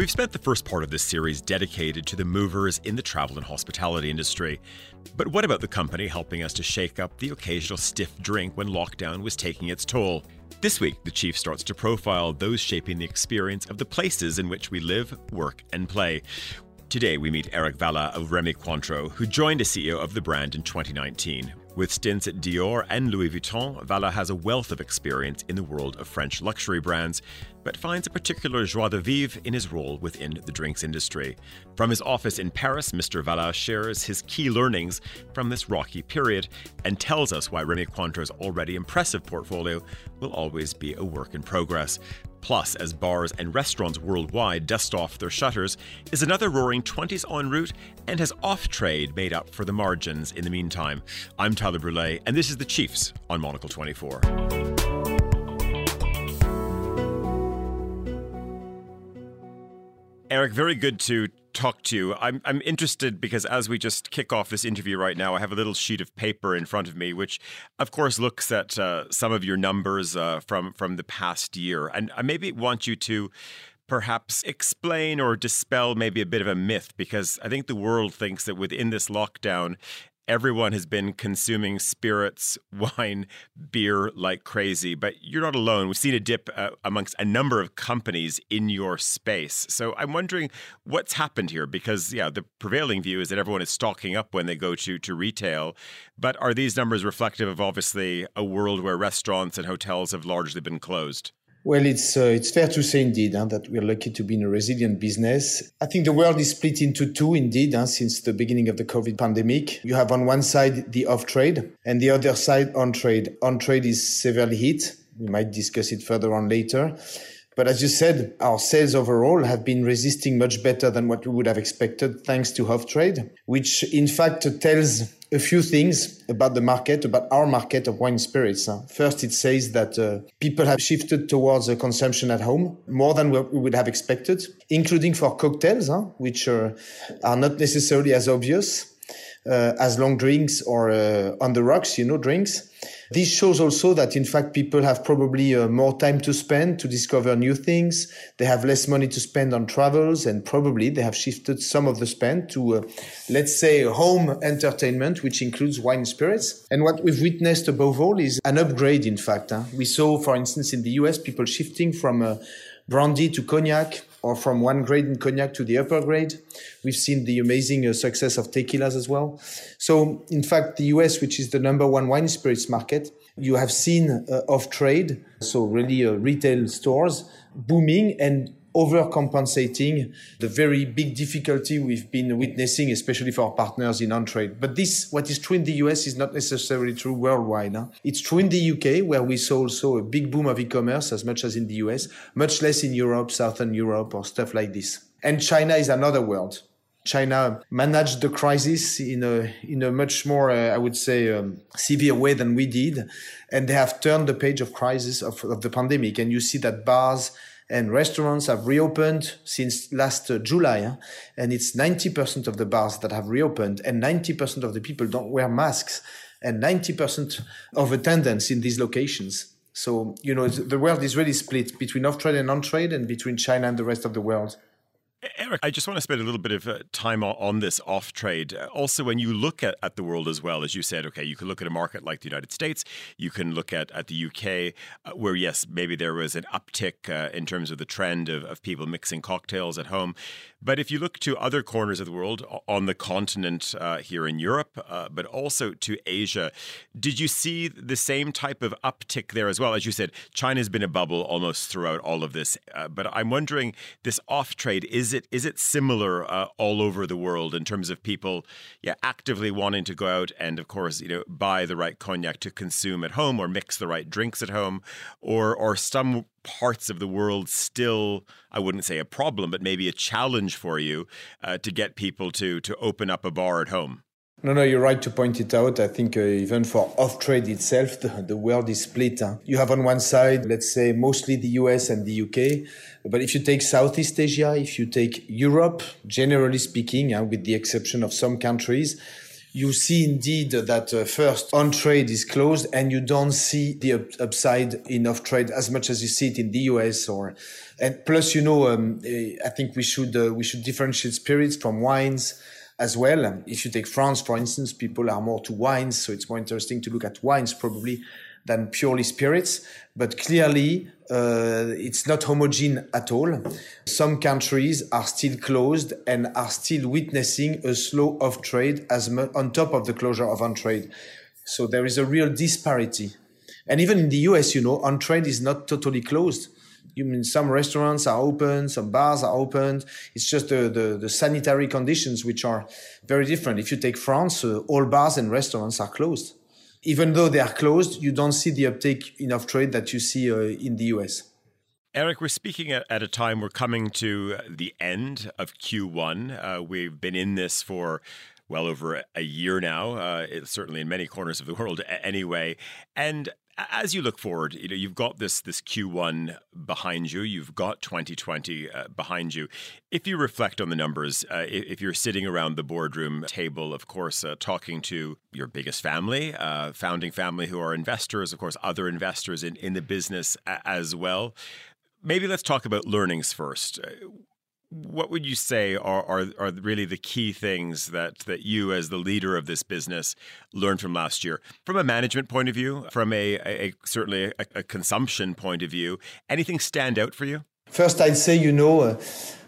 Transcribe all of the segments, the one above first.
We've spent the first part of this series dedicated to the movers in the travel and hospitality industry. But what about the company helping us to shake up the occasional stiff drink when lockdown was taking its toll? This week, the chief starts to profile those shaping the experience of the places in which we live, work, and play. Today, we meet Eric Vallat of Rémy Cointreau, who joined as CEO of the brand in 2019. With stints at Dior and Louis Vuitton, Vallat has a wealth of experience in the world of French luxury brands, but finds a particular joie de vivre in his role within the drinks industry. From his office in Paris, Mr. Vallat shares his key learnings from this rocky period and tells us why Rémy Cointreau's already impressive portfolio will always be a work in progress. Plus, as bars and restaurants worldwide dust off their shutters, is another roaring 20s en route and has off trade made up for the margins in the meantime. I'm Tyler Brûlé, and this is The Chiefs on Monocle 24. Eric, very good to talk to you. I'm, I'm interested because as we just kick off this interview right now, I have a little sheet of paper in front of me, which, of course, looks at uh, some of your numbers uh, from from the past year, and I maybe want you to perhaps explain or dispel maybe a bit of a myth because I think the world thinks that within this lockdown, everyone has been consuming spirits, wine, beer like crazy, but you're not alone. We've seen a dip uh, amongst a number of companies in your space. So I'm wondering what's happened here because, yeah, the prevailing view is that everyone is stocking up when they go to, to retail. But are these numbers reflective of obviously a world where restaurants and hotels have largely been closed? Well, it's uh, it's fair to say indeed huh, that we're lucky to be in a resilient business. I think the world is split into two indeed huh, since the beginning of the COVID pandemic. You have on one side the off trade and the other side on trade. On trade is severely hit. We might discuss it further on later. But as you said, our sales overall have been resisting much better than what we would have expected thanks to off trade, which in fact tells a few things about the market, about our market of wine spirits. First, it says that uh, people have shifted towards a consumption at home more than we would have expected, including for cocktails, huh, which are, are not necessarily as obvious uh, as long drinks or uh, on the rocks, you know, drinks. This shows also that in fact people have probably uh, more time to spend to discover new things. They have less money to spend on travels and probably they have shifted some of the spend to, uh, let's say, home entertainment, which includes wine and spirits. And what we've witnessed above all is an upgrade, in fact. Huh? We saw, for instance, in the US, people shifting from uh, brandy to cognac, or from one grade in cognac to the upper grade. We've seen the amazing uh, success of tequilas as well. So, in fact, the US, which is the number one wine spirits market, you have seen uh, off trade, so really uh, retail stores booming and overcompensating the very big difficulty we've been witnessing, especially for our partners in on-trade. But this, what is true in the US is not necessarily true worldwide. Huh? It's true in the UK, where we saw also a big boom of e-commerce as much as in the US, much less in Europe, Southern Europe, or stuff like this. And China is another world. China managed the crisis in a in a much more, uh, I would say, um, severe way than we did, and they have turned the page of crisis of, of the pandemic. And you see that bars and restaurants have reopened since last uh, July, huh? and it's 90% of the bars that have reopened, and 90% of the people don't wear masks, and 90% of attendance in these locations. So, you know, the world is really split between off trade and on trade, and between China and the rest of the world. Eric, I just want to spend a little bit of uh, time on this off trade. Uh, also, when you look at, at the world as well, as you said, okay, you can look at a market like the United States, you can look at, at the UK, uh, where yes, maybe there was an uptick uh, in terms of the trend of, of people mixing cocktails at home. But if you look to other corners of the world, on the continent uh, here in Europe, uh, but also to Asia, did you see the same type of uptick there as well? As you said, China's been a bubble almost throughout all of this. Uh, but I'm wondering, this off trade is it is it similar uh, all over the world in terms of people, yeah, actively wanting to go out and of course, you know, buy the right cognac to consume at home or mix the right drinks at home, or or some parts of the world still i wouldn't say a problem but maybe a challenge for you uh, to get people to to open up a bar at home no, no, you're right to point it out. I think uh, even for off trade itself, the, the world is split. Huh? You have on one side, let's say, mostly the US and the UK. But if you take Southeast Asia, if you take Europe, generally speaking, uh, with the exception of some countries, you see indeed that uh, first on trade is closed and you don't see the up- upside in off trade as much as you see it in the US or and plus you know um, eh, I think we should uh, we should differentiate spirits from wines as well. If you take France for instance, people are more to wines, so it's more interesting to look at wines probably than purely spirits. But clearly, uh, it's not homogeneous at all. Some countries are still closed and are still witnessing a slow off trade as mu- on top of the closure of on trade. So there is a real disparity. And even in the US, you know, on trade is not totally closed. You mean some restaurants are open, some bars are open. It's just the, the, the sanitary conditions which are very different. If you take France, uh, all bars and restaurants are closed even though they are closed, you don't see the uptake in off trade that you see uh, in the US. Eric, we're speaking at, a time we're coming to the end of Q1. Uh, we've been in this for well over a year now, uh, certainly in many corners of the world anyway. And as you look forward, you know you've got this this Q1 behind you, you've got 2020 uh, behind you. If you reflect on the numbers, uh, if you're sitting around the boardroom table, of course, uh, talking to your biggest family, uh, founding family who are investors, of course, other investors in in the business as well. Maybe let's talk about learnings first what would you say are, are, are really the key things that that you as the leader of this business learned from last year? From a management point of view from a, a certainly a, a, consumption point of view anything stand out for you? First i'd say you know uh,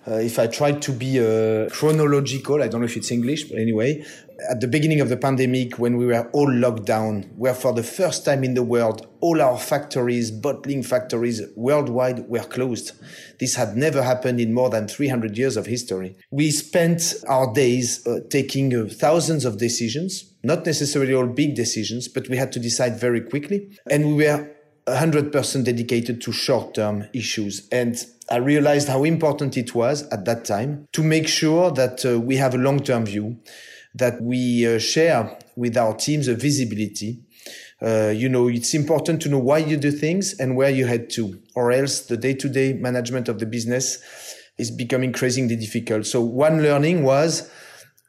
uh, if I try to be uh, chronological, I don't know if it's English, but anyway, at the beginning of the pandemic, when we were all locked down, where for the first time in the world, all our factories, bottling factories worldwide were closed. This had never happened in more than 300 years of history. We spent our days uh, taking uh, thousands of decisions, not necessarily all big decisions, but we had to decide very quickly. And we were 100% dedicated to short term issues. And I realized how important it was at that time to make sure that uh, we have a long term view, that we uh, share with our teams a visibility. Uh, you know, it's important to know why you do things and where you head to, or else the day to day management of the business is becoming increasingly difficult. So, one learning was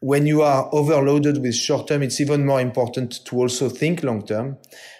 when you are overloaded with short term, it's even more important to also think long term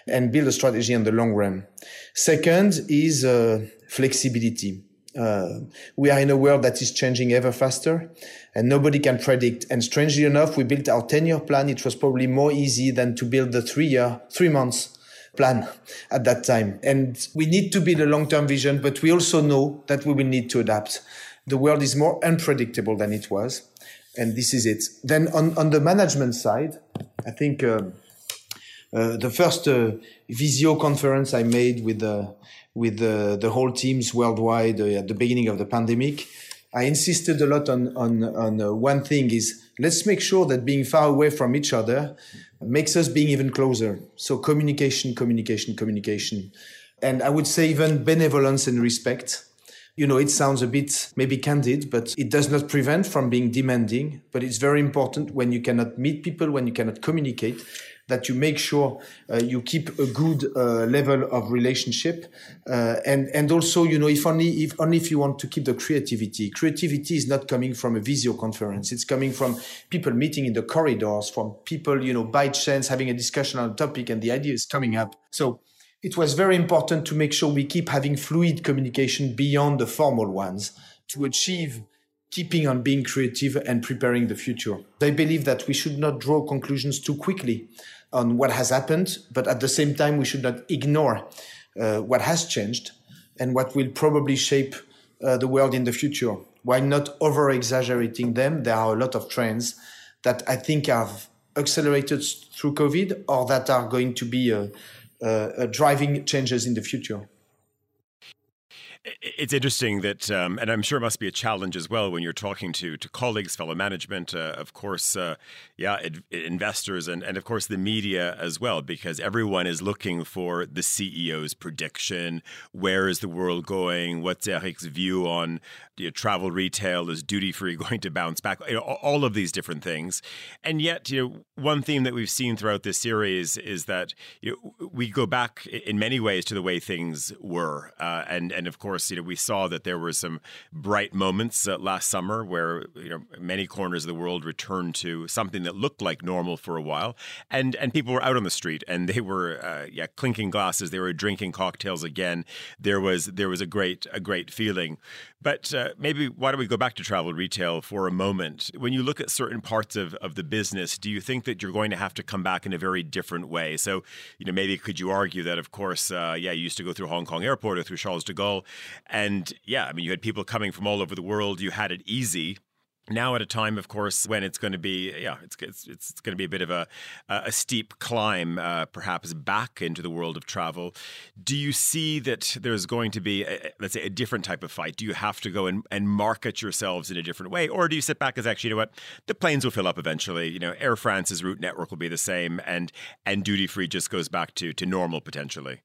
and build a strategy in the long run. Second is uh, flexibility. Uh, we are in a world that is changing ever faster and nobody can predict. And strangely enough, we built our 10 year plan. It was probably more easy than to build the three year, three months plan at that time. And we need to build a long term vision, but we also know that we will need to adapt. The world is more unpredictable than it was. And this is it. Then on, on the management side, I think uh, uh, the first uh, Visio conference I made with the with the, the whole teams worldwide uh, at the beginning of the pandemic, I insisted a lot on on on uh, one thing is let's make sure that being far away from each other makes us being even closer. So communication, communication, communication, and I would say even benevolence and respect. You know, it sounds a bit maybe candid, but it does not prevent from being demanding. But it's very important when you cannot meet people, when you cannot communicate, that you make sure uh, you keep a good uh, level of relationship. Uh, and and also you know if only if only if you want to keep the creativity. Creativity is not coming from a visio conference it's coming from people meeting in the corridors from people you know by chance having a discussion on a topic and the idea is coming up. So it was very important to make sure we keep having fluid communication beyond the formal ones to achieve keeping on being creative and preparing the future. I believe that we should not draw conclusions too quickly on what has happened, but at the same time, we should not ignore uh, what has changed and what will probably shape uh, the world in the future. While not over exaggerating them, there are a lot of trends that I think have accelerated through COVID or that are going to be uh, Uh, uh, driving changes in the future. It's interesting that, um, and I'm sure it must be a challenge as well when you're talking to to colleagues, fellow management, uh, of course, uh, yeah, investors, and and of course the media as well, because everyone is looking for the CEO's prediction. Where is the world going? What's Eric's view on you know, travel retail? Is duty free going to bounce back? You know, all of these different things, and yet, you know, one theme that we've seen throughout this series is that you know, we go back in many ways to the way things were, uh, and and of course course, you know, we saw that there were some bright moments uh, last summer where you know many corners of the world returned to something that looked like normal for a while, and and people were out on the street and they were uh, yeah clinking glasses, they were drinking cocktails again. There was there was a great a great feeling. But uh, maybe why don't we go back to travel retail for a moment? When you look at certain parts of, of the business, do you think that you're going to have to come back in a very different way? So, you know, maybe could you argue that, of course, uh, yeah, you used to go through Hong Kong Airport or through Charles de Gaulle, and yeah, I mean, you had people coming from all over the world. You had it easy now at a time, of course, when it's going to be, yeah, it's it's, it's going to be a bit of a a steep climb, uh, perhaps back into the world of travel. Do you see that there's going to be, a, let's say, a different type of fight? Do you have to go and, and market yourselves in a different way, or do you sit back as actually, you know what, the planes will fill up eventually. You know, Air France's route network will be the same, and and duty free just goes back to to normal potentially.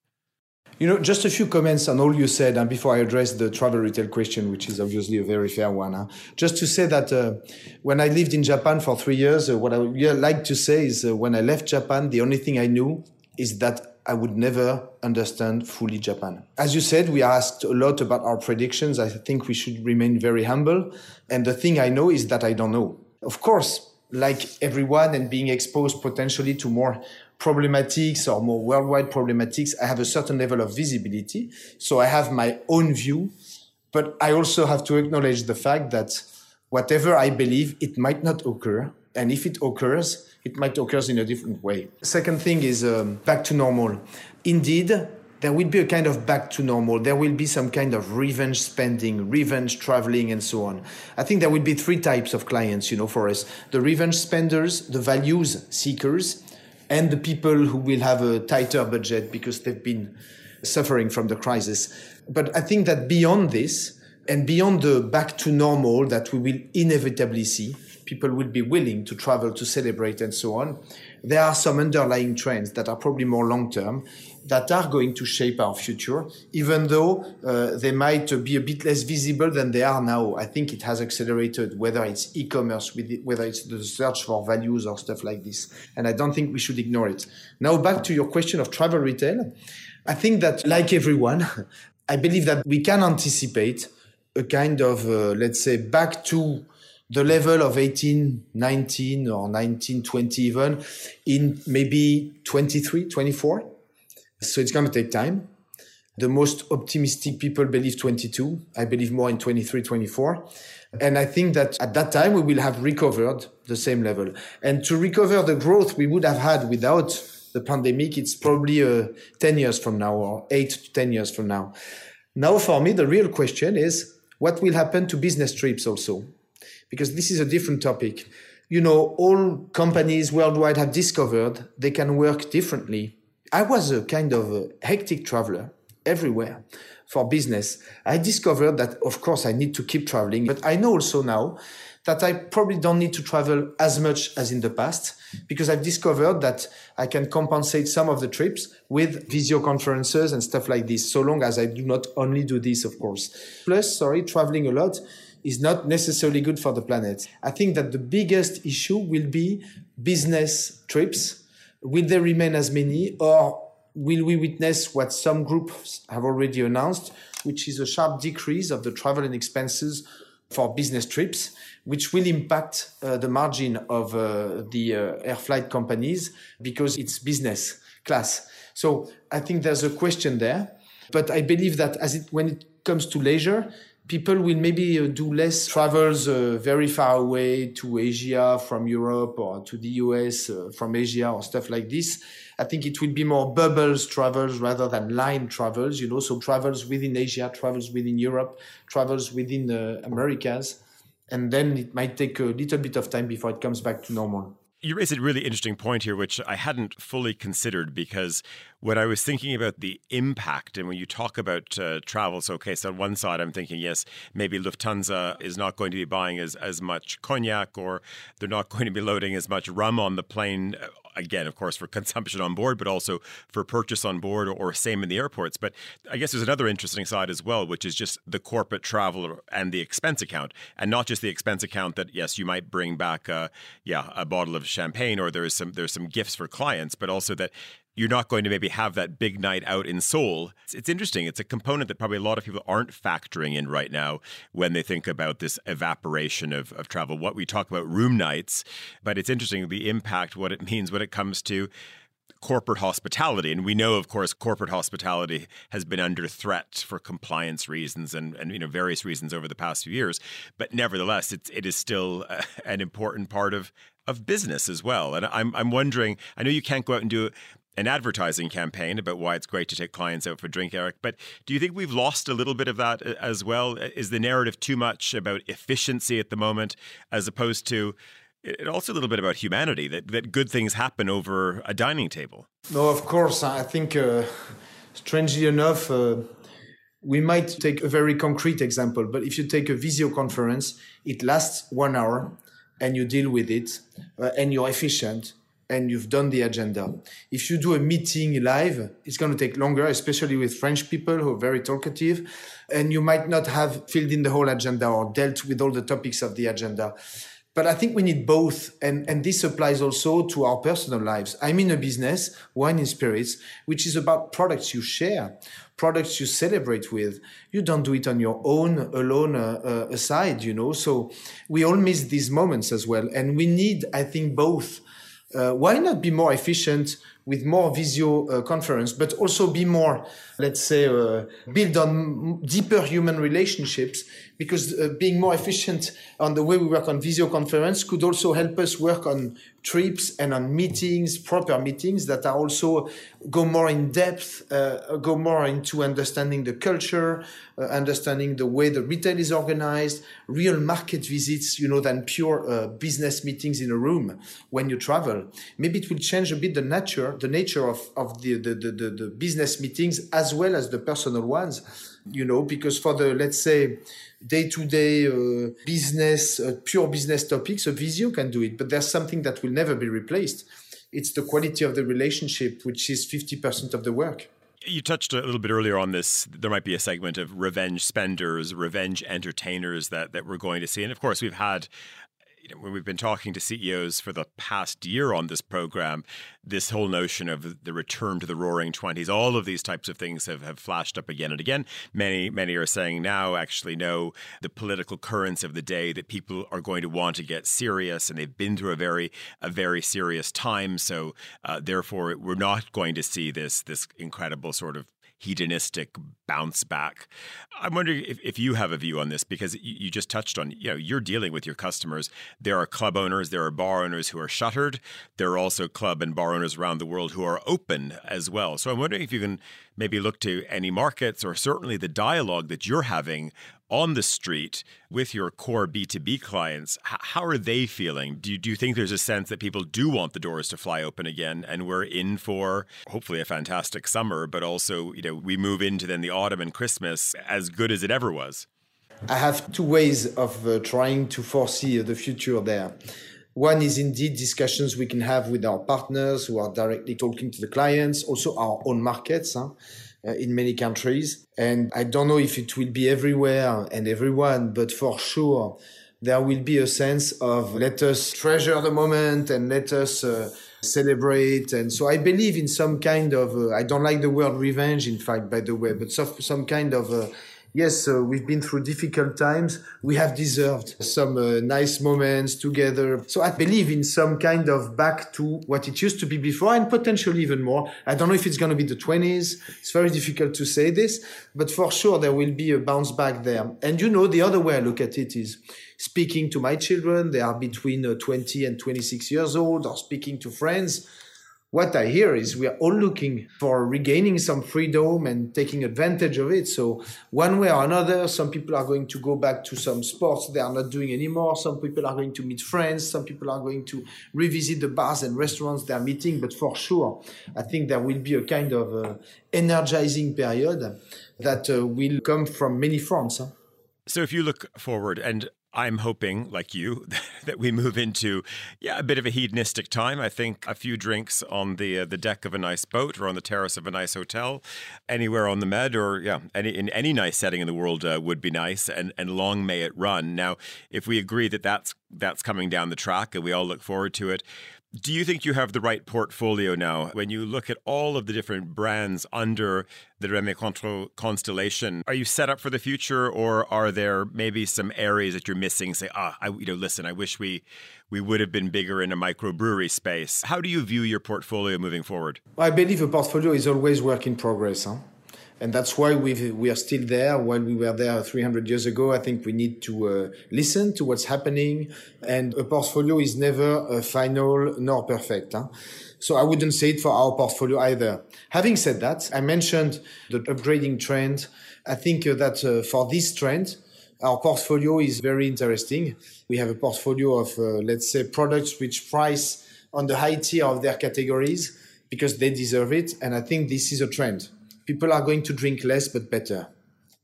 You know, just a few comments on all you said, and before I address the travel retail question, which is obviously a very fair one. Huh? Just to say that uh, when I lived in Japan for three years, uh, what I like to say is uh, when I left Japan, the only thing I knew is that I would never understand fully Japan. As you said, we asked a lot about our predictions. I think we should remain very humble. And the thing I know is that I don't know. Of course, like everyone and being exposed potentially to more problematics or more worldwide problematics, I have a certain level of visibility. So I have my own view, but I also have to acknowledge the fact that whatever I believe, it might not occur. And if it occurs, it might occur in a different way. Second thing is um, back to normal. Indeed, there will be a kind of back to normal. There will be some kind of revenge spending, revenge traveling, and so on. I think there will be three types of clients, you know, for us the revenge spenders, the values seekers, and the people who will have a tighter budget because they've been suffering from the crisis. But I think that beyond this, and beyond the back to normal that we will inevitably see, people will be willing to travel to celebrate and so on. There are some underlying trends that are probably more long term that are going to shape our future, even though uh, they might be a bit less visible than they are now. I think it has accelerated, whether it's e-commerce, whether it's the search for values or stuff like this. And I don't think we should ignore it. Now, back to your question of travel retail. I think that, like everyone, I believe that we can anticipate a kind of, uh, let's say, back to the level of 18, 19 or 19, 20 even in maybe 23, 24. So it's going to take time. The most optimistic people believe 22. I believe more in 23, 24. And I think that at that time we will have recovered the same level. And to recover the growth we would have had without the pandemic, it's probably uh, 10 years from now or 8 to 10 years from now. Now, for me, the real question is what will happen to business trips also? Because this is a different topic. You know, all companies worldwide have discovered they can work differently I was a kind of a hectic traveler everywhere for business. I discovered that, of course, I need to keep traveling, but I know also now that I probably don't need to travel as much as in the past because I've discovered that I can compensate some of the trips with video conferences and stuff like this, so long as I do not only do this, of course. Plus, sorry, traveling a lot is not necessarily good for the planet. I think that the biggest issue will be business trips Will there remain as many, or will we witness what some groups have already announced, which is a sharp decrease of the travel and expenses for business trips, which will impact uh, the margin of uh, the uh, air flight companies because it's business class. So I think there's a question there. But I believe that as it, when it comes to leisure, people will maybe uh, do less travels uh, very far away to Asia from Europe or to the US uh, from Asia or stuff like this. I think it will be more bubbles travels rather than line travels, you know, so travels within Asia, travels within Europe, travels within the Americas. And then it might take a little bit of time before it comes back to normal. You raise a really interesting point here, which I hadn't fully considered because when I was thinking about the impact, and when you talk about uh, travel, so okay, so on one side I'm thinking, yes, maybe Lufthansa is not going to be buying as, as much cognac or they're not going to be loading as much rum on the plane again, of course, for consumption on board, but also for purchase on board or, or, same in the airports. But I guess there's another interesting side as well, which is just the corporate travel and the expense account, and not just the expense account that yes, you might bring back, uh, yeah, a bottle of champagne or there's some there's some gifts for clients, but also that you're not going to maybe have that big night out in Seoul. It's, it's, interesting. It's a component that probably a lot of people aren't factoring in right now when they think about this evaporation of, of travel. What we talk about room nights, but it's interesting the impact, what it means when it comes to corporate hospitality. And we know, of course, corporate hospitality has been under threat for compliance reasons and, and you know various reasons over the past few years. But nevertheless, it's it is still uh, an important part of of business as well. And I'm I'm wondering. I know you can't go out and do an advertising campaign about why it's great to take clients out for drink, Eric. But do you think we've lost a little bit of that uh, as well? Is the narrative too much about efficiency at the moment as opposed to it also a little bit about humanity that, that good things happen over a dining table. No, of course. I think, uh, strangely enough, uh, we might take a very concrete example, but if you take a Visio conference, it lasts one hour and you deal with it uh, and you're efficient and you've done the agenda. If you do a meeting live, it's going to take longer, especially with French people who are very talkative, and you might not have filled in the whole agenda or dealt with all the topics of the agenda. But I think we need both. And, and this applies also to our personal lives. I'm in a business, Wine in Spirits, which is about products you share, products you celebrate with. You don't do it on your own, alone, uh, uh, aside, you know. So we all miss these moments as well. And we need, I think, both. Uh, why not be more efficient with more Visio uh, conference, but also be more, let's say, uh, build on deeper human relationships? Because uh, being more efficient on the way we work on Visio conference could also help us work on trips and on meetings, proper meetings that are also go more in depth, uh, go more into understanding the culture, uh, understanding the way the retail is organized, real market visits, you know, than pure uh, business meetings in a room when you travel. Maybe it will change a bit the nature, the nature of, of the, the, the, the, the business meetings as well as the personal ones, you know, because for the, let's say, day-to-day uh, business, uh, pure business topics, a Visio can do it. But there's something that will never be replaced. It's the quality of the relationship, which is 50% of the work. You touched a little bit earlier on this. There might be a segment of revenge spenders, revenge entertainers that, that we're going to see. And of course, we've had you know, when we've been talking to CEOs for the past year on this program, this whole notion of the return to the roaring 20s, all of these types of things have, have flashed up again and again. Many, many are saying now, actually, no, the political currents of the day that people are going to want to get serious and they've been through a very, a very serious time. So, uh, therefore, we're not going to see this, this incredible sort of hedonistic bounce back. I'm wondering if, if you have a view on this because you, you just touched on, you know, you're dealing with your customers. There are club owners, there are bar owners who are shuttered. There are also club and bar owners around the world who are open as well. So I'm wondering if you can maybe look to any markets or certainly the dialogue that you're having on the street with your core B2B clients, how are they feeling? Do you, do you think there's a sense that people do want the doors to fly open again and we're in for hopefully a fantastic summer, but also, you know, we move into then the autumn and Christmas as good as it ever was? I have two ways of uh, trying to foresee the future there. One is indeed discussions we can have with our partners who are directly talking to the clients, also our own markets. Huh? uh, in many countries. And I don't know if it will be everywhere and everyone, but for sure, there will be a sense of let us treasure the moment and let us uh, celebrate. And so I believe in some kind of, uh, I don't like the word revenge, in fact, by the way, but some, some kind of uh, yes, uh, we've been through difficult times. We have deserved some uh, nice moments together. So I believe in some kind of back to what it used to be before and potentially even more. I don't know if it's going to be the 20s. It's very difficult to say this, but for sure there will be a bounce back there. And you know, the other way I look at it is speaking to my children. They are between uh, 20 and 26 years old or speaking to friends what I hear is we are all looking for regaining some freedom and taking advantage of it. So one way or another, some people are going to go back to some sports they are not doing anymore. Some people are going to meet friends. Some people are going to revisit the bars and restaurants they're meeting. But for sure, I think there will be a kind of uh, energizing period that uh, will come from many fronts. Huh? So if you look forward, and I'm hoping, like you, that we move into yeah a bit of a hedonistic time. I think a few drinks on the uh, the deck of a nice boat or on the terrace of a nice hotel, anywhere on the Med or yeah any in any nice setting in the world uh, would be nice. And and long may it run. Now, if we agree that that's that's coming down the track and we all look forward to it, Do you think you have the right portfolio now? When you look at all of the different brands under the Rémy Cointreau constellation, are you set up for the future, or are there maybe some areas that you're missing? Say, ah, I, you know, listen, I wish we we would have been bigger in a microbrewery space. How do you view your portfolio moving forward? I believe a portfolio is always work in progress. Huh? And that's why we we are still there while we were there 300 years ago. I think we need to uh, listen to what's happening. And a portfolio is never a final nor perfect. Huh? So I wouldn't say it for our portfolio either. Having said that, I mentioned the upgrading trend. I think uh, that uh, for this trend, our portfolio is very interesting. We have a portfolio of, uh, let's say, products which price on the high tier of their categories because they deserve it. And I think this is a trend people are going to drink less but better.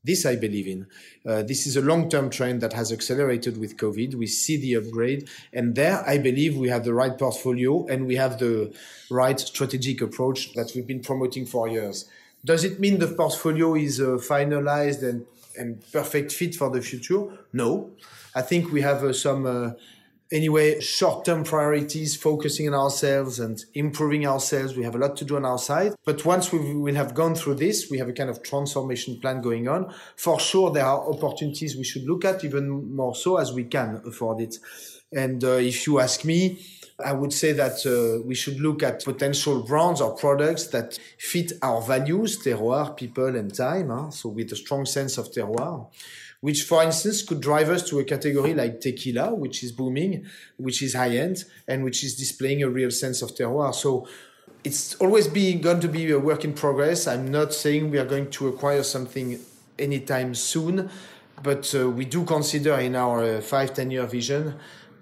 This I believe in. Uh, this is a long term trend that has accelerated with COVID. We see the upgrade. And there, I believe we have the right portfolio and we have the right strategic approach that we've been promoting for years. Does it mean the portfolio is uh, finalized and, and perfect fit for the future? No. I think we have uh, some uh, anyway, short term priorities, focusing on ourselves and improving ourselves. We have a lot to do on our side. But once we will have gone through this, we have a kind of transformation plan going on. For sure, there are opportunities we should look at even more so as we can afford it. And uh, if you ask me, I would say that uh, we should look at potential brands or products that fit our values, terroir, people, and time. Huh? So with a strong sense of terroir which, for instance, could drive us to a category like tequila, which is booming, which is high end, and which is displaying a real sense of terroir. So it's always be, going to be a work in progress. I'm not saying we are going to acquire something anytime soon, but uh, we do consider in our uh, five, 10 year vision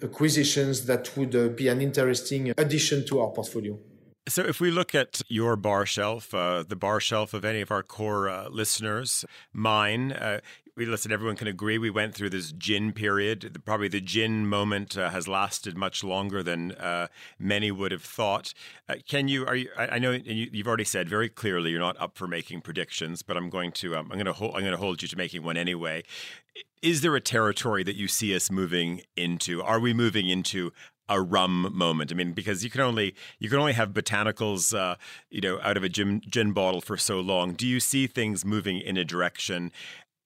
acquisitions that would uh, be an interesting addition to our portfolio. So, if we look at your bar shelf, uh, the bar shelf of any of our core uh, listeners, mine, uh, we listen. Everyone can agree. We went through this gin period. Probably the gin moment uh, has lasted much longer than uh, many would have thought. Uh, can you? Are you? I, I know you, have already said very clearly you're not up for making predictions, but I'm going to. Um, I'm going to hold. I'm going to hold you to making one anyway. Is there a territory that you see us moving into? Are we moving into a rum moment. I mean, because you can only you can only have botanicals, uh, you know, out of a gin, gin bottle for so long. Do you see things moving in a direction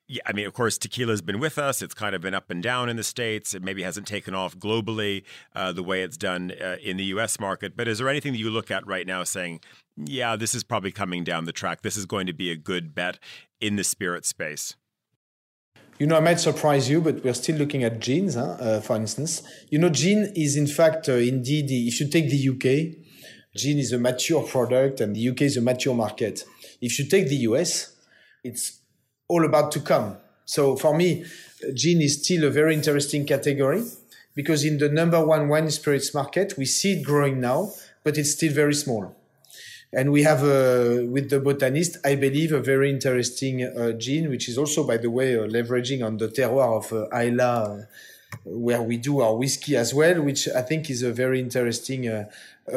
yeah, I mean, of course, tequila's been with us. It's kind of been up and down in the states. It maybe hasn't taken off globally uh, the way it's done uh, in the U.S. market. But is there anything that you look at right now saying, "Yeah, this is probably coming down the track. This is going to be a good bet in the spirit space"? You know, I might surprise you, but we're still looking at gins, huh? uh, for instance. You know, gin is in fact, uh, indeed, if you take the UK, gin is a mature product and the UK is a mature market. If you take the US, it's all about to come. So for me, gin is still a very interesting category because in the number one wine spirits market, we see it growing now, but it's still very small. And we have, uh, with the botanist, I believe, a very interesting uh, gin, which is also, by the way, uh, leveraging on the terroir of uh, Islay, uh, where we do our whiskey as well, which I think is a very interesting uh,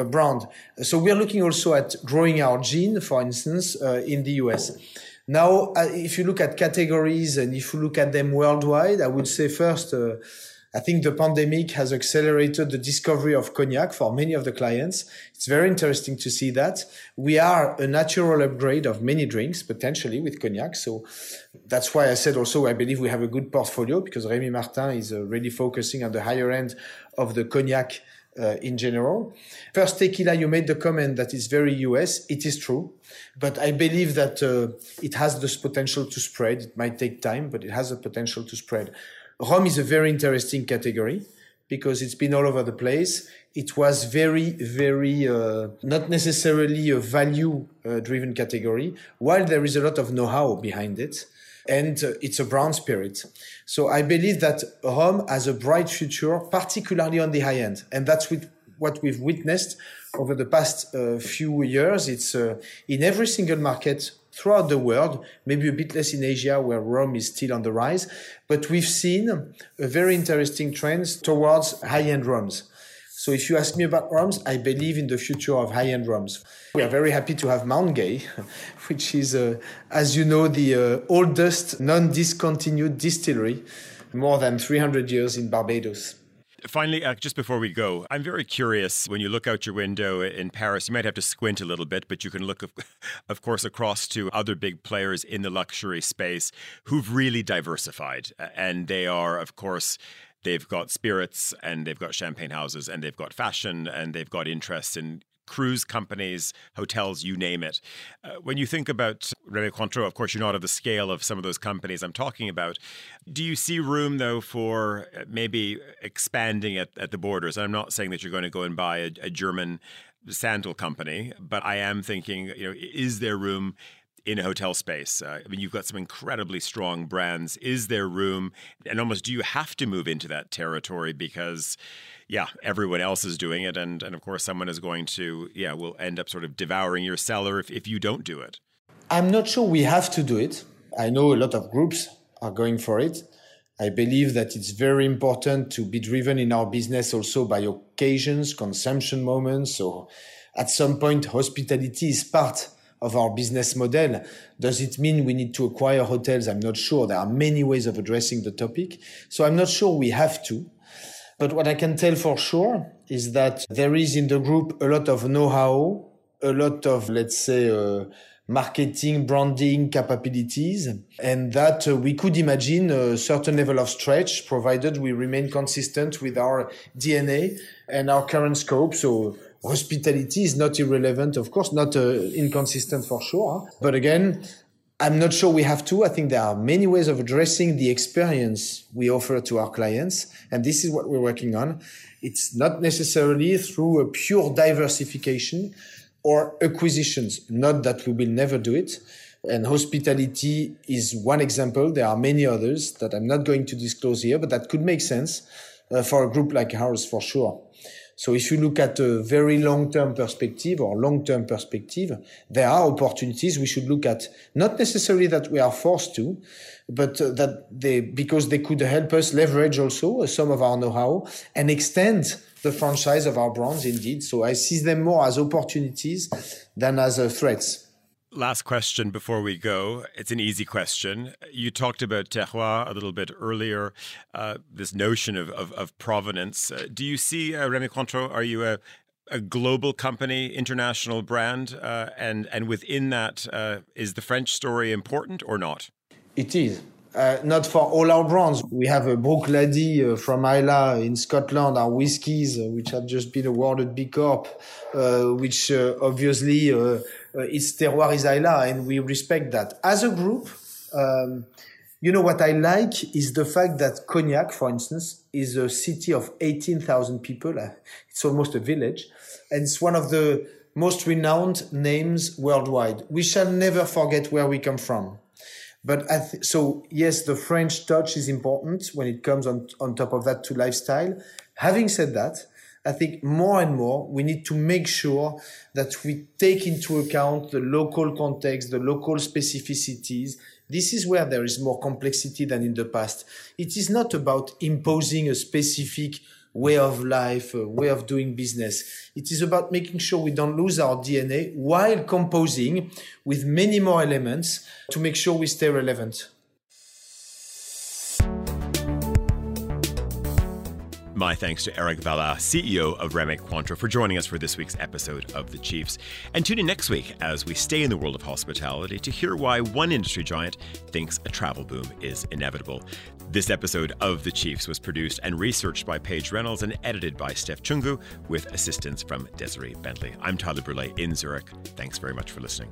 brand. So we're looking also at growing our gin, for instance, in the US. Now, uh, if you look at categories and if you look at them worldwide, I would say first, uh, I think the pandemic has accelerated the discovery of cognac for many of the clients. It's very interesting to see that. We are a natural upgrade of many drinks, potentially with cognac. So that's why I said also I believe we have a good portfolio because Rémy Martin is uh, really focusing on the higher end of the cognac uh, in general. First, tequila, you made the comment that it's very US. It is true. But I believe that uh, it has this potential to spread. It might take time, but it has a potential to spread. Rum is a very interesting category because it's been all over the place. It was very, very uh, not necessarily a value uh, driven category, while there is a lot of know how behind it. And uh, it's a brown spirit. So I believe that rum has a bright future, particularly on the high end. And that's with what we've witnessed over the past uh, few years. It's uh, in every single market throughout the world, maybe a bit less in Asia where rum is still on the rise, but we've seen a very interesting trends towards high-end rums. So if you ask me about rums, I believe in the future of high-end rums. We are very happy to have Mount Gay, which is, uh, as you know, the uh, oldest non-discontinued distillery, more than 300 years in Barbados. Finally, uh, just before we go, I'm very curious when you look out your window in Paris, you might have to squint a little bit, but you can look, of, of course, across to other big players in the luxury space who've really diversified. And they are, of course, they've got spirits and they've got champagne houses and they've got fashion and they've got interests in cruise companies, hotels, you name it. Uh, when you think about Rémy Cointreau, of course, you're not of the scale of some of those companies I'm talking about. Do you see room, though, for uh, maybe expanding at, at the borders? I'm not saying that you're going to go and buy a, a German sandal company, but I am thinking, you know, is there room in hotel space? Uh, I mean, you've got some incredibly strong brands. Is there room, and almost do you have to move into that territory because, yeah, everyone else is doing it, and and of course, someone is going to, yeah, will end up sort of devouring your cellar if if you don't do it. I'm not sure we have to do it. I know a lot of groups are going for it. I believe that it's very important to be driven in our business also by occasions, consumption moments. So at some point, hospitality is part of our business model. Does it mean we need to acquire hotels? I'm not sure. There are many ways of addressing the topic. So I'm not sure we have to. But what I can tell for sure is that there is in the group a lot of know-how, a lot of, let's say, uh, marketing, branding capabilities, and that uh, we could imagine a certain level of stretch provided we remain consistent with our DNA and our current scope. So hospitality is not irrelevant, of course, not uh, inconsistent for sure. But again, I'm not sure we have to. I think there are many ways of addressing the experience we offer to our clients. And this is what we're working on. It's not necessarily through a pure diversification or acquisitions. Not that we will never do it. And hospitality is one example. There are many others that I'm not going to disclose here, but that could make sense uh, for a group like ours for sure. So if you look at a very long-term perspective or long-term perspective, there are opportunities we should look at. Not necessarily that we are forced to, but uh, that they, because they could help us leverage also some of our know-how and extend the franchise of our brands indeed. So I see them more as opportunities than as uh, threats. Last question before we go. It's an easy question. You talked about terroir a little bit earlier, uh, this notion of, of, of provenance. Uh, do you see uh, Rémy Cointreau? Are you a, a global company, international brand? Uh, and, and within that, uh, is the French story important or not? It is. Uh, not for all our brands. We have a Bruichladdich uh, from Islay in Scotland, our whiskies, uh, which have just been awarded B Corp, uh, which uh, obviously its terroir is Islay, and we respect that. As a group, um, you know what I like is the fact that Cognac, for instance, is a city of 18,000 people. It's almost a village, and it's one of the most renowned names worldwide. We shall never forget where we come from but th- so yes, the French touch is important when it comes on on top of that to lifestyle. Having said that, I think more and more we need to make sure that we take into account the local context, the local specificities. This is where there is more complexity than in the past. It is not about imposing a specific way of life, a way of doing business. It is about making sure we don't lose our DNA while composing with many more elements to make sure we stay relevant. My thanks to Eric Vallat, CEO of Rémy Cointreau, for joining us for this week's episode of The Chiefs. And tune in next week as we stay in the world of hospitality to hear why one industry giant thinks a travel boom is inevitable. This episode of The Chiefs was produced and researched by Paige Reynolds and edited by Steph Chungu with assistance from Desiree Bentley. I'm Tyler Brûlé in Zurich. Thanks very much for listening.